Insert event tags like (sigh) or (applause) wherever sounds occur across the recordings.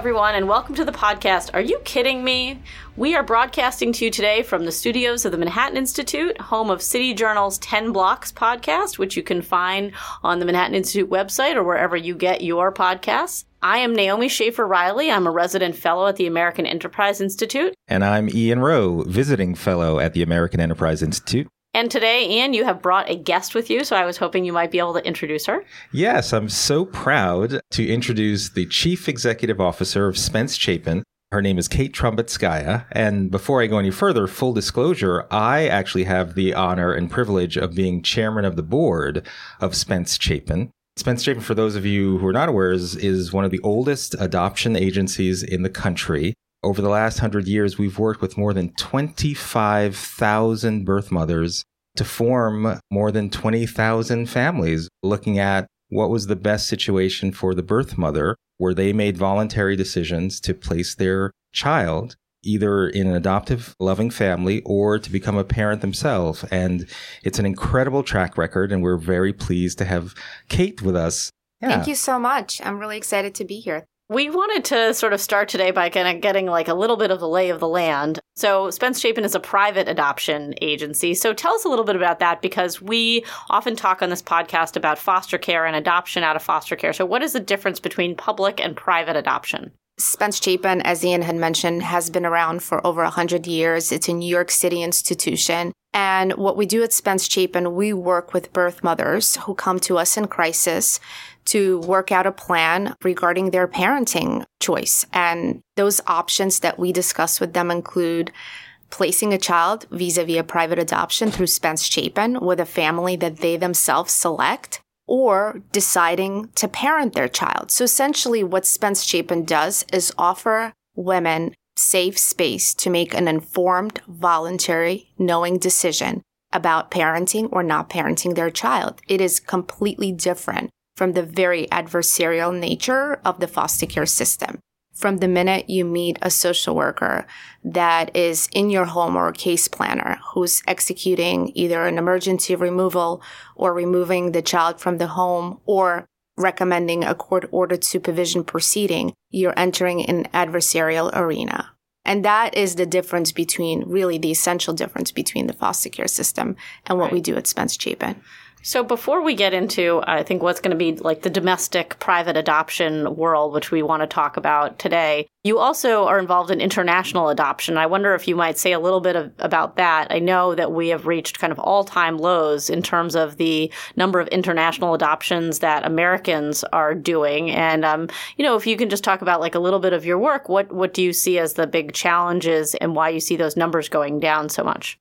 everyone, and welcome to the podcast. Are you kidding me? We are broadcasting to you today from the studios of the Manhattan Institute, home of City Journal's 10 Blocks podcast, which you can find on the Manhattan Institute website or wherever you get your podcasts. I am Naomi Schaefer Riley. I'm a resident fellow at the American Enterprise Institute. And I'm Ian Rowe, visiting fellow at the American Enterprise Institute. And today, Ian, you have brought a guest with you, so I was hoping you might be able to introduce her. Yes, I'm so proud to introduce the Chief Executive Officer of Spence Chapin. Her name is Kate Trambitskaya. And before I go any further, full disclosure, I actually have the honor and privilege of being chairman of the board of Spence Chapin. Spence Chapin, for those of you who are not aware, is, is one of the oldest adoption agencies in the country. Over the last hundred years, we've worked with more than 25,000 birth mothers to form more than 20,000 families, looking at what was the best situation for the birth mother, where they made voluntary decisions to place their child either in an adoptive, loving family or to become a parent themselves. And it's an incredible track record, and we're very pleased to have Kate with us. Yeah. Thank you so much. I'm really excited to be here. We wanted to sort of start today by kind of getting like a little bit of the lay of the land. So, Spence Chapin is a private adoption agency. So, tell us a little bit about that because we often talk on this podcast about foster care and adoption out of foster care. So, what is the difference between public and private adoption? Spence Chapin, as Ian had mentioned, has been around for over 100 years. It's a New York City institution. And what we do at Spence Chapin, we work with birth mothers who come to us in crisis to work out a plan regarding their parenting choice. And those options that we discuss with them include placing a child vis-a-vis a private adoption through Spence Chapin with a family that they themselves select or deciding to parent their child. So essentially what Spence Chapin does is offer women safe space to make an informed, voluntary, knowing decision about parenting or not parenting their child. It is completely different from the very adversarial nature of the foster care system from the minute you meet a social worker that is in your home or a case planner who's executing either an emergency removal or removing the child from the home or recommending a court ordered supervision proceeding, you're entering an adversarial arena. And that is the difference between really the essential difference between the foster care system and what right. we do at Spence Chapin. So before we get into, I think what's going to be like the domestic private adoption world, which we want to talk about today, you also are involved in international adoption. I wonder if you might say a little bit of, about that. I know that we have reached kind of all time lows in terms of the number of international adoptions that Americans are doing. And, um, you know, if you can just talk about like a little bit of your work, what, what do you see as the big challenges and why you see those numbers going down so much?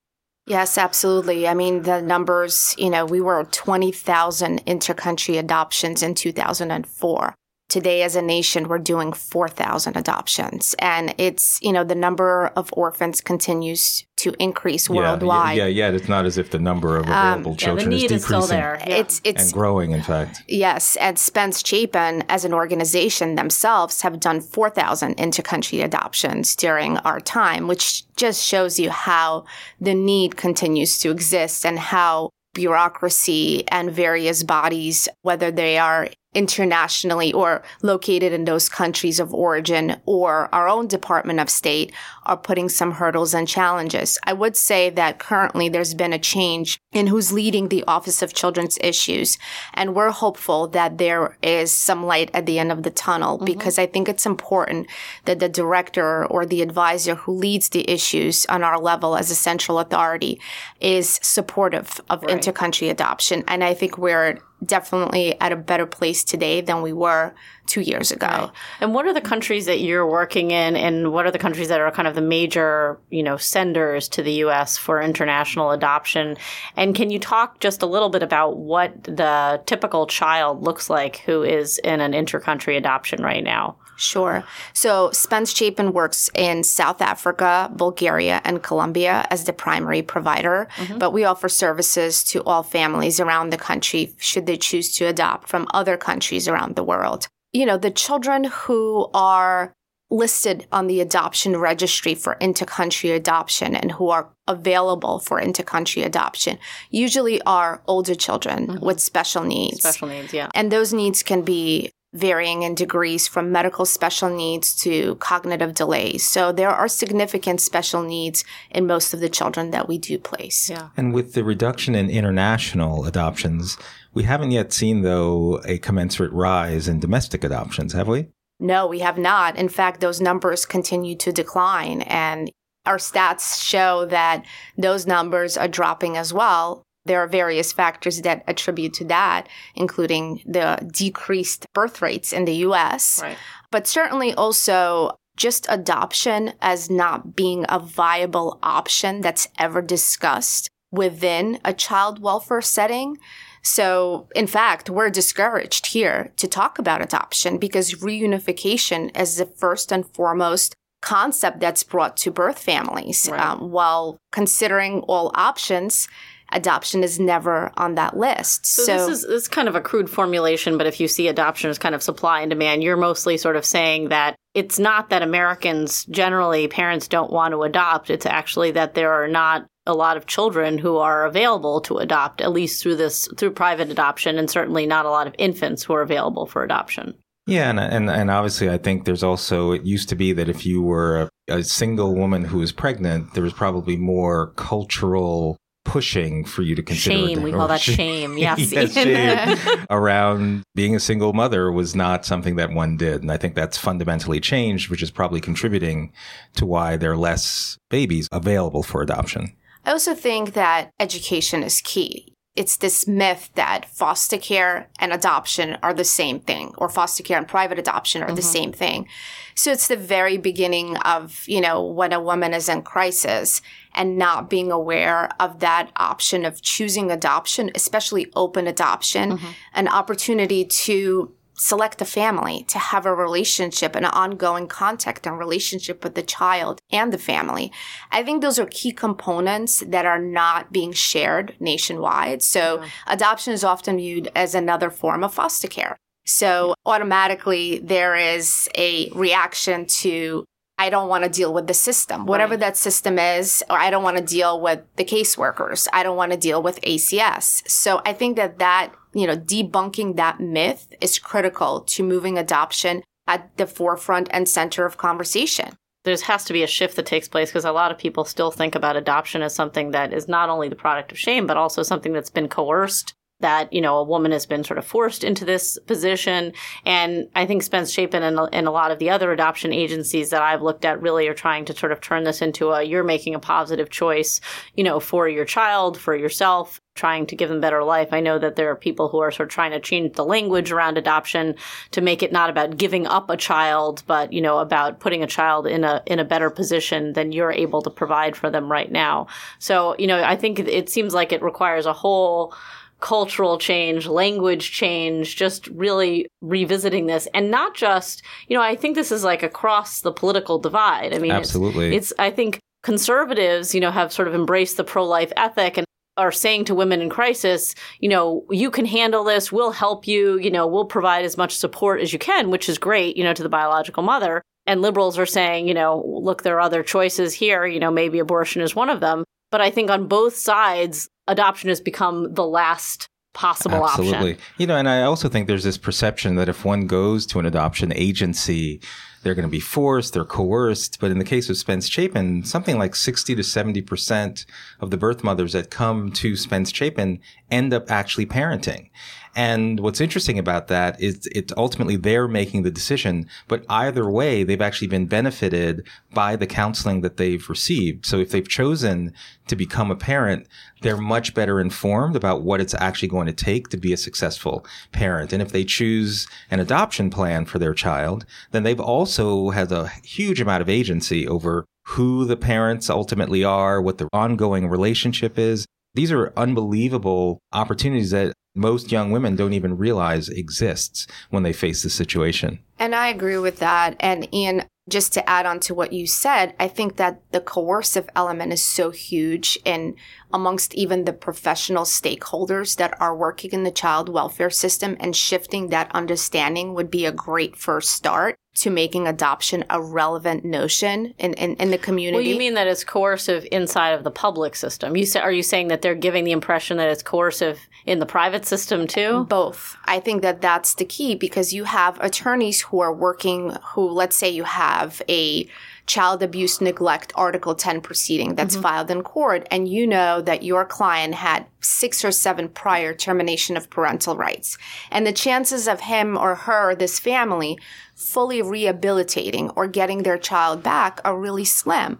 Yes, absolutely. I mean, the numbers, you know, we were 20,000 intercountry adoptions in 2004. Today, as a nation, we're doing 4,000 adoptions. And it's, you know, the number of orphans continues to increase worldwide. Yeah, yeah, yeah. It's not as if the number of available um, children yeah, is decreasing. Is there. Yeah. It's, it's and growing, in fact. Yes, and Spence Chapin, as an organization themselves, have done 4,000 intercountry adoptions during our time, which just shows you how the need continues to exist and how bureaucracy and various bodies, whether they are internationally or located in those countries of origin or our own Department of State are putting some hurdles and challenges. I would say that currently there's been a change in who's leading the Office of Children's Issues. And we're hopeful that there is some light at the end of the tunnel mm-hmm. because I think it's important that the director or the advisor who leads the issues on our level as a central authority is supportive of right. intercountry adoption. And I think we're definitely at a better place today than we were two years ago. Right. And what are the countries that you're working in, and what are the countries that are kind of the major, you know, senders to the U.S. for international adoption? And can you talk just a little bit about what the typical child looks like who is in an intercountry adoption right now? Sure. So Spence Chapin works in South Africa, Bulgaria, and Colombia as the primary provider, mm-hmm. but we offer services to all families around the country should they choose to adopt from other countries around the world. You know, the children who are listed on the adoption registry for intercountry adoption and who are available for intercountry adoption usually are older children mm-hmm. with special needs. Special needs, yeah. And those needs can be varying in degrees from medical special needs to cognitive delays. So there are significant special needs in most of the children that we do place. Yeah. And with the reduction in international adoptions, we haven't yet seen, though, a commensurate rise in domestic adoptions, have we? No, we have not. In fact, those numbers continue to decline. And our stats show that those numbers are dropping as well. There are various factors that attribute to that, including the decreased birth rates in the US, Right. but certainly also just adoption as not being a viable option that's ever discussed within a child welfare setting. So, in fact, we're discouraged here to talk about adoption because reunification is the first and foremost concept that's brought to birth families. Right. Um, while considering all options, adoption is never on that list. So, this is this is kind of a crude formulation, but if you see adoption as kind of supply and demand, you're mostly sort of saying that it's not that Americans generally parents don't want to adopt. It's actually that there are not a lot of children who are available to adopt, at least through this through private adoption, and certainly not a lot of infants who are available for adoption. Yeah, and, and and obviously, I think there's also it used to be that if you were a, a single woman who was pregnant, there was probably more cultural pushing for you to consider Shame, ad- we call that sh- shame. (laughs) Yes, Yes, shame (laughs) around being a single mother was not something that one did, and I think that's fundamentally changed, which is probably contributing to why there are less babies available for adoption. I also think that education is key. It's this myth that foster care and adoption are the same thing, or foster care and private adoption are the mm-hmm. same thing. So it's the very beginning of, you know, when a woman is in crisis and not being aware of that option of choosing adoption, especially open adoption, mm-hmm. an opportunity to select a family, to have a relationship, an ongoing contact and relationship with the child and the family. I think those are key components that are not being shared nationwide. So adoption is often viewed as another form of foster care. So automatically there is a reaction to I don't want to deal with the system, whatever Right. that system is, or I don't want to deal with the caseworkers. I don't want to deal with ACS. So I think that that, you know, debunking that myth is critical to moving adoption at the forefront and center of conversation. there has to be a shift that takes place because a lot of people still think about adoption as something that is not only the product of shame, but also something that's been coerced. That you know, a woman has been sort of forced into this position, and I think Spence Chapin and, and a lot of the other adoption agencies that I've looked at really are trying to sort of turn this into a you're making a positive choice, you know, for your child, for yourself, trying to give them better life. I know that there are people who are sort of trying to change the language around adoption to make it not about giving up a child, but you know, about putting a child in a in a better position than you're able to provide for them right now. So, you know, I think it, it seems like it requires a whole cultural change, language change, just really revisiting this and not just, you know, I think this is like across the political divide. I mean, it's- Absolutely. it's, I think conservatives, you know, have sort of embraced the pro life ethic and are saying to women in crisis, you know, you can handle this, we'll help you, you know, we'll provide as much support as you can, which is great, you know, to the biological mother. And liberals are saying, you know, look, there are other choices here, you know, maybe abortion is one of them. But I think on both sides, adoption has become the last possible Absolutely. option. You know, and I also think there's this perception that if one goes to an adoption agency, they're going to be forced, they're coerced. But in the case of Spence Chapin, something like 60 to 70% of the birth mothers that come to Spence Chapin end up actually parenting. And what's interesting about that is it's ultimately they're making the decision, but either way, they've actually been benefited by the counseling that they've received. So if they've chosen to become a parent, they're much better informed about what it's actually going to take to be a successful parent. And if they choose an adoption plan for their child, then they've also had a huge amount of agency over who the parents ultimately are, what the ongoing relationship is. These are unbelievable opportunities that most young women don't even realize exists when they face the situation. And I agree with that. And Ian, just to add on to what you said, I think that the coercive element is so huge in amongst even the professional stakeholders that are working in the child welfare system and shifting that understanding would be a great first start. to making adoption a relevant notion in, in, in the community. Well, you mean that it's coercive inside of the public system? You say, are you saying that they're giving the impression that it's coercive in the private system too? Both. I think that that's the key because you have attorneys who are working, who, let's say you have a child abuse neglect Article 10 proceeding that's mm-hmm. filed in court, and you know that your client had six or seven prior termination of parental rights. And the chances of him or her, or this family, fully rehabilitating or getting their child back are really slim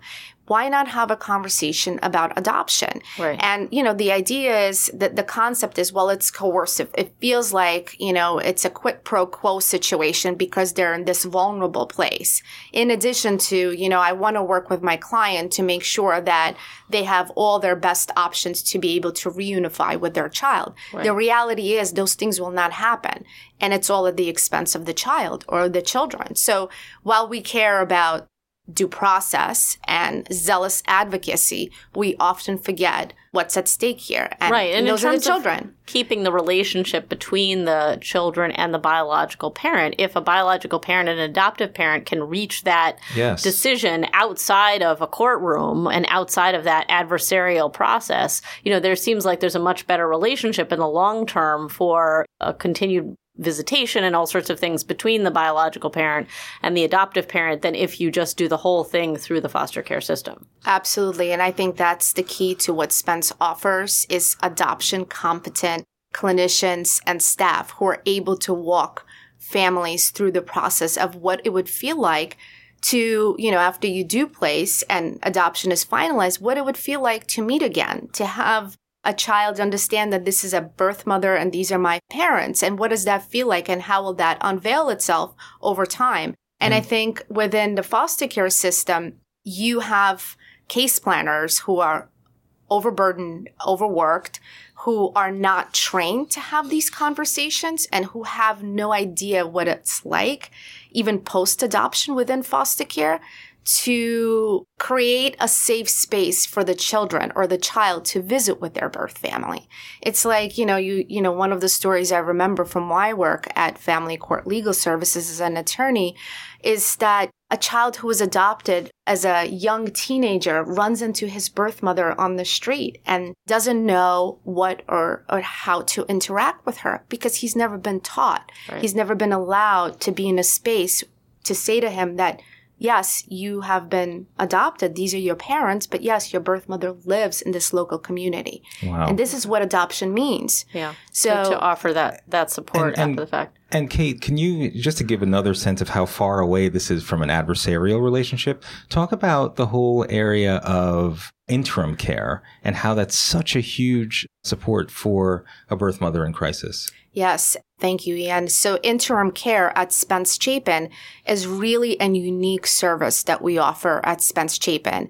why not have a conversation about adoption? Right. And, you know, the idea is that the concept is, well, it's coercive. It feels like, you know, it's a quid pro quo situation because they're in this vulnerable place. In addition to, you know, I want to work with my client to make sure that they have all their best options to be able to reunify with their child. Right. The reality is those things will not happen. And it's all at the expense of the child or the children. So while we care about due process and zealous advocacy, we often forget what's at stake here. And right. And those are the children. keeping the relationship between the children and the biological parent. If a biological parent and an adoptive parent can reach that yes. decision outside of a courtroom and outside of that adversarial process, you know, there seems like there's a much better relationship in the long term for a continued visitation and all sorts of things between the biological parent and the adoptive parent than if you just do the whole thing through the foster care system. Absolutely. And I think that's the key to what Spence offers is adoption competent clinicians and staff who are able to walk families through the process of what it would feel like to, you know, after you do place and adoption is finalized, what it would feel like to meet again, to have a child understand that this is a birth mother and these are my parents? And what does that feel like? And how will that unveil itself over time? And mm. I think within the foster care system, you have case planners who are overburdened, overworked, who are not trained to have these conversations and who have no idea what it's like, even post adoption within foster care to create a safe space for the children or the child to visit with their birth family. It's like, you know, you, you know, one of the stories I remember from my work at Family Court Legal Services as an attorney is that a child who was adopted as a young teenager runs into his birth mother on the street and doesn't know what or, or how to interact with her because he's never been taught. Right. He's never been allowed to be in a space to say to him that yes, you have been adopted. These are your parents, but yes, your birth mother lives in this local community. Wow. And this is what adoption means. Yeah. So, so to offer that, that support and, and, after the fact. And Kate, can you, just to give another sense of how far away this is from an adversarial relationship, talk about the whole area of interim care and how that's such a huge support for a birth mother in crisis. Yes, thank you, Ian. So interim care at Spence Chapin is really a unique service that we offer at Spence Chapin.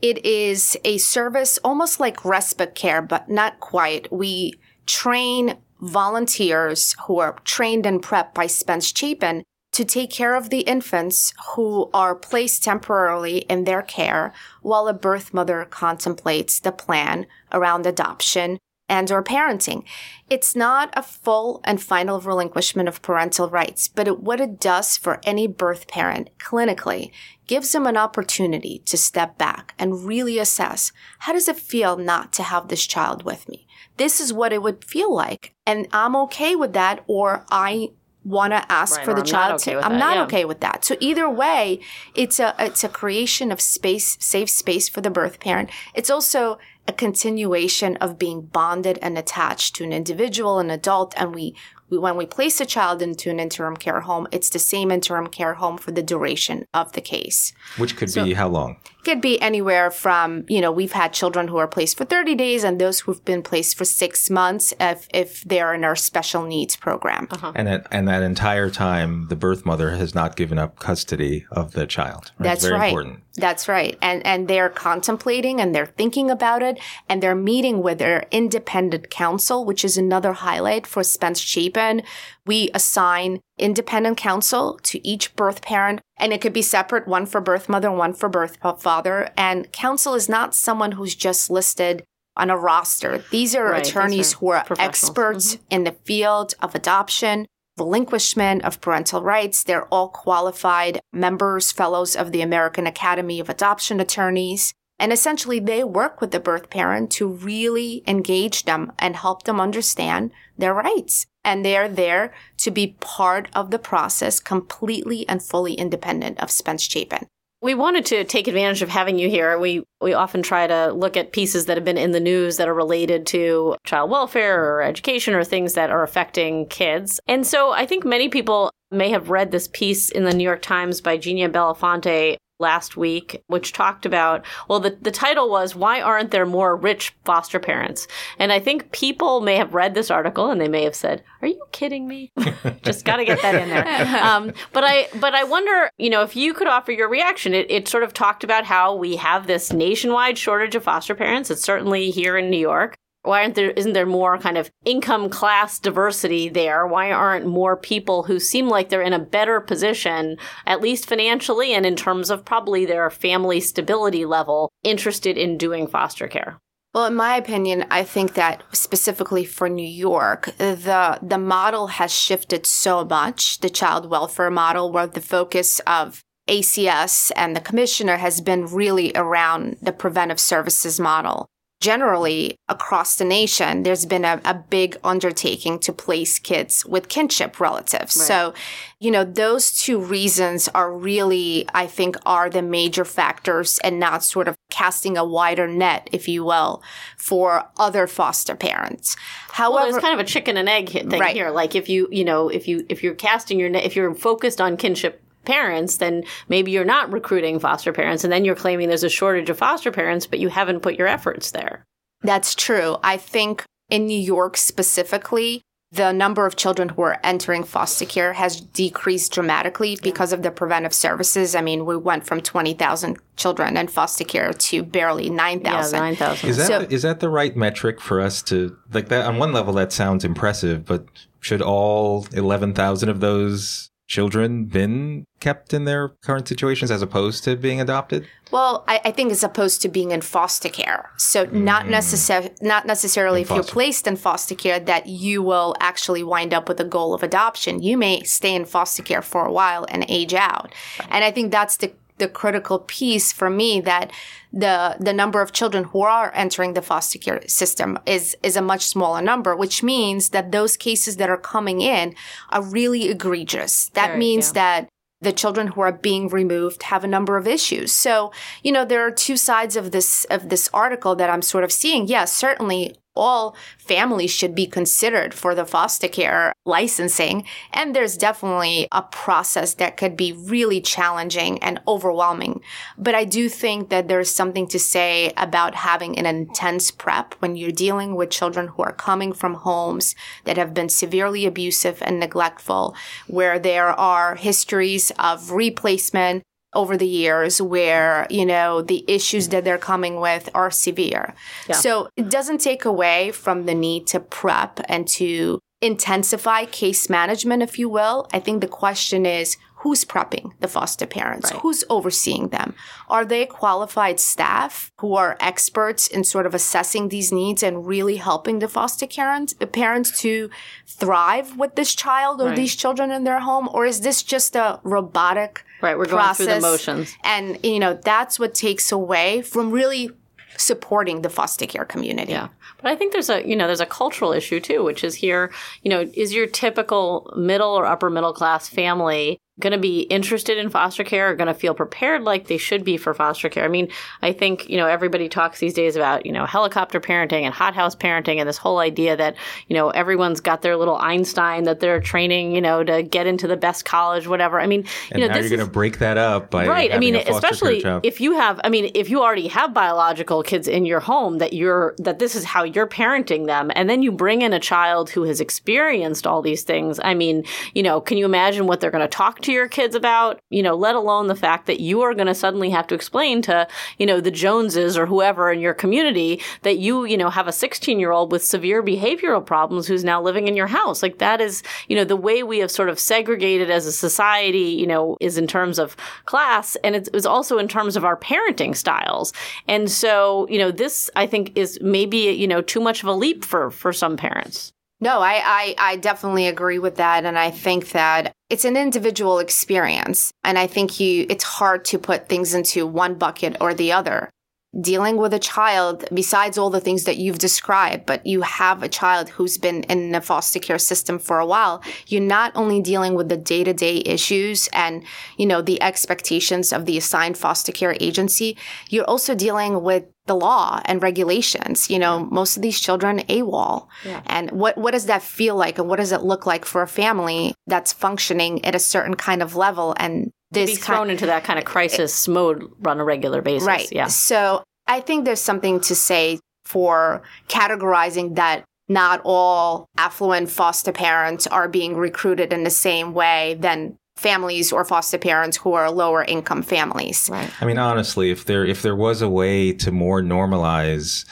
It is a service almost like respite care, but not quite. We train volunteers who are trained and prepped by Spence Chapin to take care of the infants who are placed temporarily in their care while a birth mother contemplates the plan around adoption and or parenting. It's not a full and final relinquishment of parental rights, but it, what it does for any birth parent clinically gives them an opportunity to step back and really assess, how does it feel not to have this child with me? This is what it would feel like. And I'm okay with that, or I want to ask right, for the I'm child okay to. I'm that, not yeah. okay with that. So either way, it's a it's a creation of space, safe space for the birth parent. It's also a continuation of being bonded and attached to an individual, an adult, and we we, when we place a child into an interim care home, it's the same interim care home for the duration of the case. Which could so be how long? Could be anywhere from, you know, we've had children who are placed for 30 days and those who've been placed for six months if, if they're in our special needs program. Uh-huh. And, that, and that entire time, the birth mother has not given up custody of the child. Right? That's right. Important. That's right. And, and they're contemplating and they're thinking about it and they're meeting with their independent counsel, which is another highlight for Spence Chapin. We assign independent counsel to each birth parent and it could be separate, one for birth mother, one for birth father. And counsel is not someone who's just listed on a roster. These are right, attorneys are who are experts mm-hmm. in the field of adoption, relinquishment of parental rights. They're all qualified members, fellows of the American Academy of Adoption Attorneys. And essentially, they work with the birth parent to really engage them and help them understand their rights. And they're there to be part of the process completely and fully independent of Spence Chapin. We wanted to take advantage of having you here. We we often try to look at pieces that have been in the news that are related to child welfare or education or things that are affecting kids. And so I think many people may have read this piece in the New York Times by Ginia Bellafante last week, which talked about, well, the, the title was, Why Aren't There More Rich Foster Parents? And I think people may have read this article and they may have said, Are you kidding me? (laughs) Just got to get that in there. (laughs) Um, but I, but I wonder, you know, if you could offer your reaction. It, it sort of talked about how we have this nationwide shortage of foster parents. It's certainly here in New York why aren't there isn't there more kind of income class diversity there? Why aren't more people who seem like they're in a better position at least financially and in terms of probably their family stability level interested in doing foster care? Well, in my opinion, I think that specifically for New York, the the model has shifted so much, the child welfare model, where the focus of ACS and the commissioner has been really around the preventive services model generally across the nation, there's been a, a, big undertaking to place kids with kinship relatives. Right. So, you know, those two reasons are really, I think, are the major factors and not sort of casting a wider net, if you will, for other foster parents. However, well, there's kind of a chicken and egg thing right. here. Like if you, you know, if you, if you're casting your net, if you're focused on kinship parents, then maybe you're not recruiting foster parents and then you're claiming there's a shortage of foster parents, but you haven't put your efforts there. That's true. I think in New York specifically, the number of children who are entering foster care has decreased dramatically because of the preventive services. I mean, we went from 20,000 children in foster care to barely 9,000. Yeah, 9,000. Is that, so, the, is that the right metric for us to, like that, on one level, that sounds impressive, but should all 11,000 of those children been kept in their current situations as opposed to being adopted? Well, I, I think as opposed to being in foster care. So mm. not necessarily not necessarily in if foster. you're placed in foster care that you will actually wind up with a goal of adoption. You may stay in foster care for a while and age out. And I think that's the the critical piece for me that the the number of children who are entering the foster care system is is a much smaller number, which means that those cases that are coming in are really egregious. That means yeah. that the children who are being removed have a number of issues. So, you know, there are two sides of this of this article that I'm sort of seeing. Yes, certainly all families should be considered for the foster care licensing. And there's definitely a process that could be really challenging and overwhelming. But I do think that there's something to say about having an intense prep when you're dealing with children who are coming from homes that have been severely abusive and neglectful, where there are histories of replacement, over the years where, you know, the issues that they're coming with are severe. Yeah. So it doesn't take away from the need to prep and to intensify case management, if you will. I think the question is who's prepping the foster parents? Right. Who's overseeing them? Are they qualified staff who are experts in sort of assessing these needs and really helping the foster parents, parents to thrive with this child or right. these children in their home? Or is this just a robotic Right, we're going through the motions. And, you know, that's what takes away from really supporting the foster care community. Yeah. But I think there's a, you know, there's a cultural issue too, which is here, you know, is your typical middle or upper middle class family going to be interested in foster care are going to feel prepared like they should be for foster care. I mean, I think, you know, everybody talks these days about, you know, helicopter parenting and hothouse parenting and this whole idea that, you know, everyone's got their little Einstein that they're training, you know, to get into the best college, whatever. I mean, and you know, you're going to break that up by Right. I mean, especially if you have, I mean, if you already have biological kids in your home that you're, that this is how you're parenting them. And then you bring in a child who has experienced all these things. I mean, you know, can you imagine what they're going to talk to to your kids about, you know, let alone the fact that you are going to suddenly have to explain to, you know, the Joneses or whoever in your community that you, you know, have a 16 year old with severe behavioral problems who's now living in your house. Like that is, you know, the way we have sort of segregated as a society, you know, is in terms of class and it's also in terms of our parenting styles. And so, you know, this I think is maybe, you know, too much of a leap for, for some parents. No, I, I, I definitely agree with that. And I think that it's an individual experience. And I think you, it's hard to put things into one bucket or the other. Dealing with a child, besides all the things that you've described, but you have a child who's been in the foster care system for a while, you're not only dealing with the day to day issues and, you know, the expectations of the assigned foster care agency, you're also dealing with the law and regulations. You know, most of these children AWOL. Yeah. And what, what does that feel like? And what does it look like for a family that's functioning at a certain kind of level? And this be thrown kind, into that kind of eh, crisis it, mode on a regular basis. Right. Yeah. So I think there's something to say for categorizing that not all affluent foster parents are being recruited in the same way than families or foster parents who are lower income families. Right. I mean, honestly, if there if there was a way to more normalize,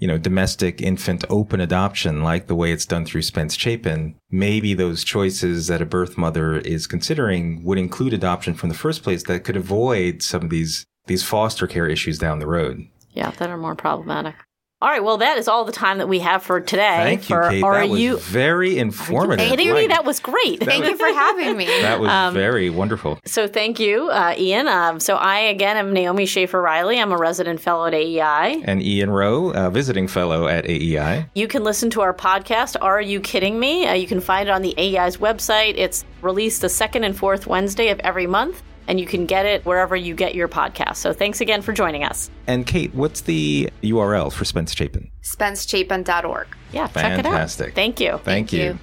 you know, domestic infant open adoption like the way it's done through Spence Chapin, maybe those choices that a birth mother is considering would include adoption from the first place that could avoid some of these these foster care issues down the road. Yeah, that are more problematic. All right, well, that is all the time that we have for today. Thank you, for, Kate. That was you, very informative. Are you kidding me? That was great. That thank was, you for having me. That was um, very wonderful. So thank you, uh, Ian. Um, so I, again, am Naomi Schaefer Riley. I'm a resident fellow at AEI. And Ian Rowe, a visiting fellow at AEI. You can listen to our podcast, Are You Kidding Me? Uh, you can find it on the AEI's website. It's released the second and fourth Wednesday of every month and you can get it wherever you get your podcast. So thanks again for joining us. And Kate, what's the URL for Spence Chapin? SpenceChapin.org. Yeah, Fantastic. check it out. Thank you. Thank, Thank you. you.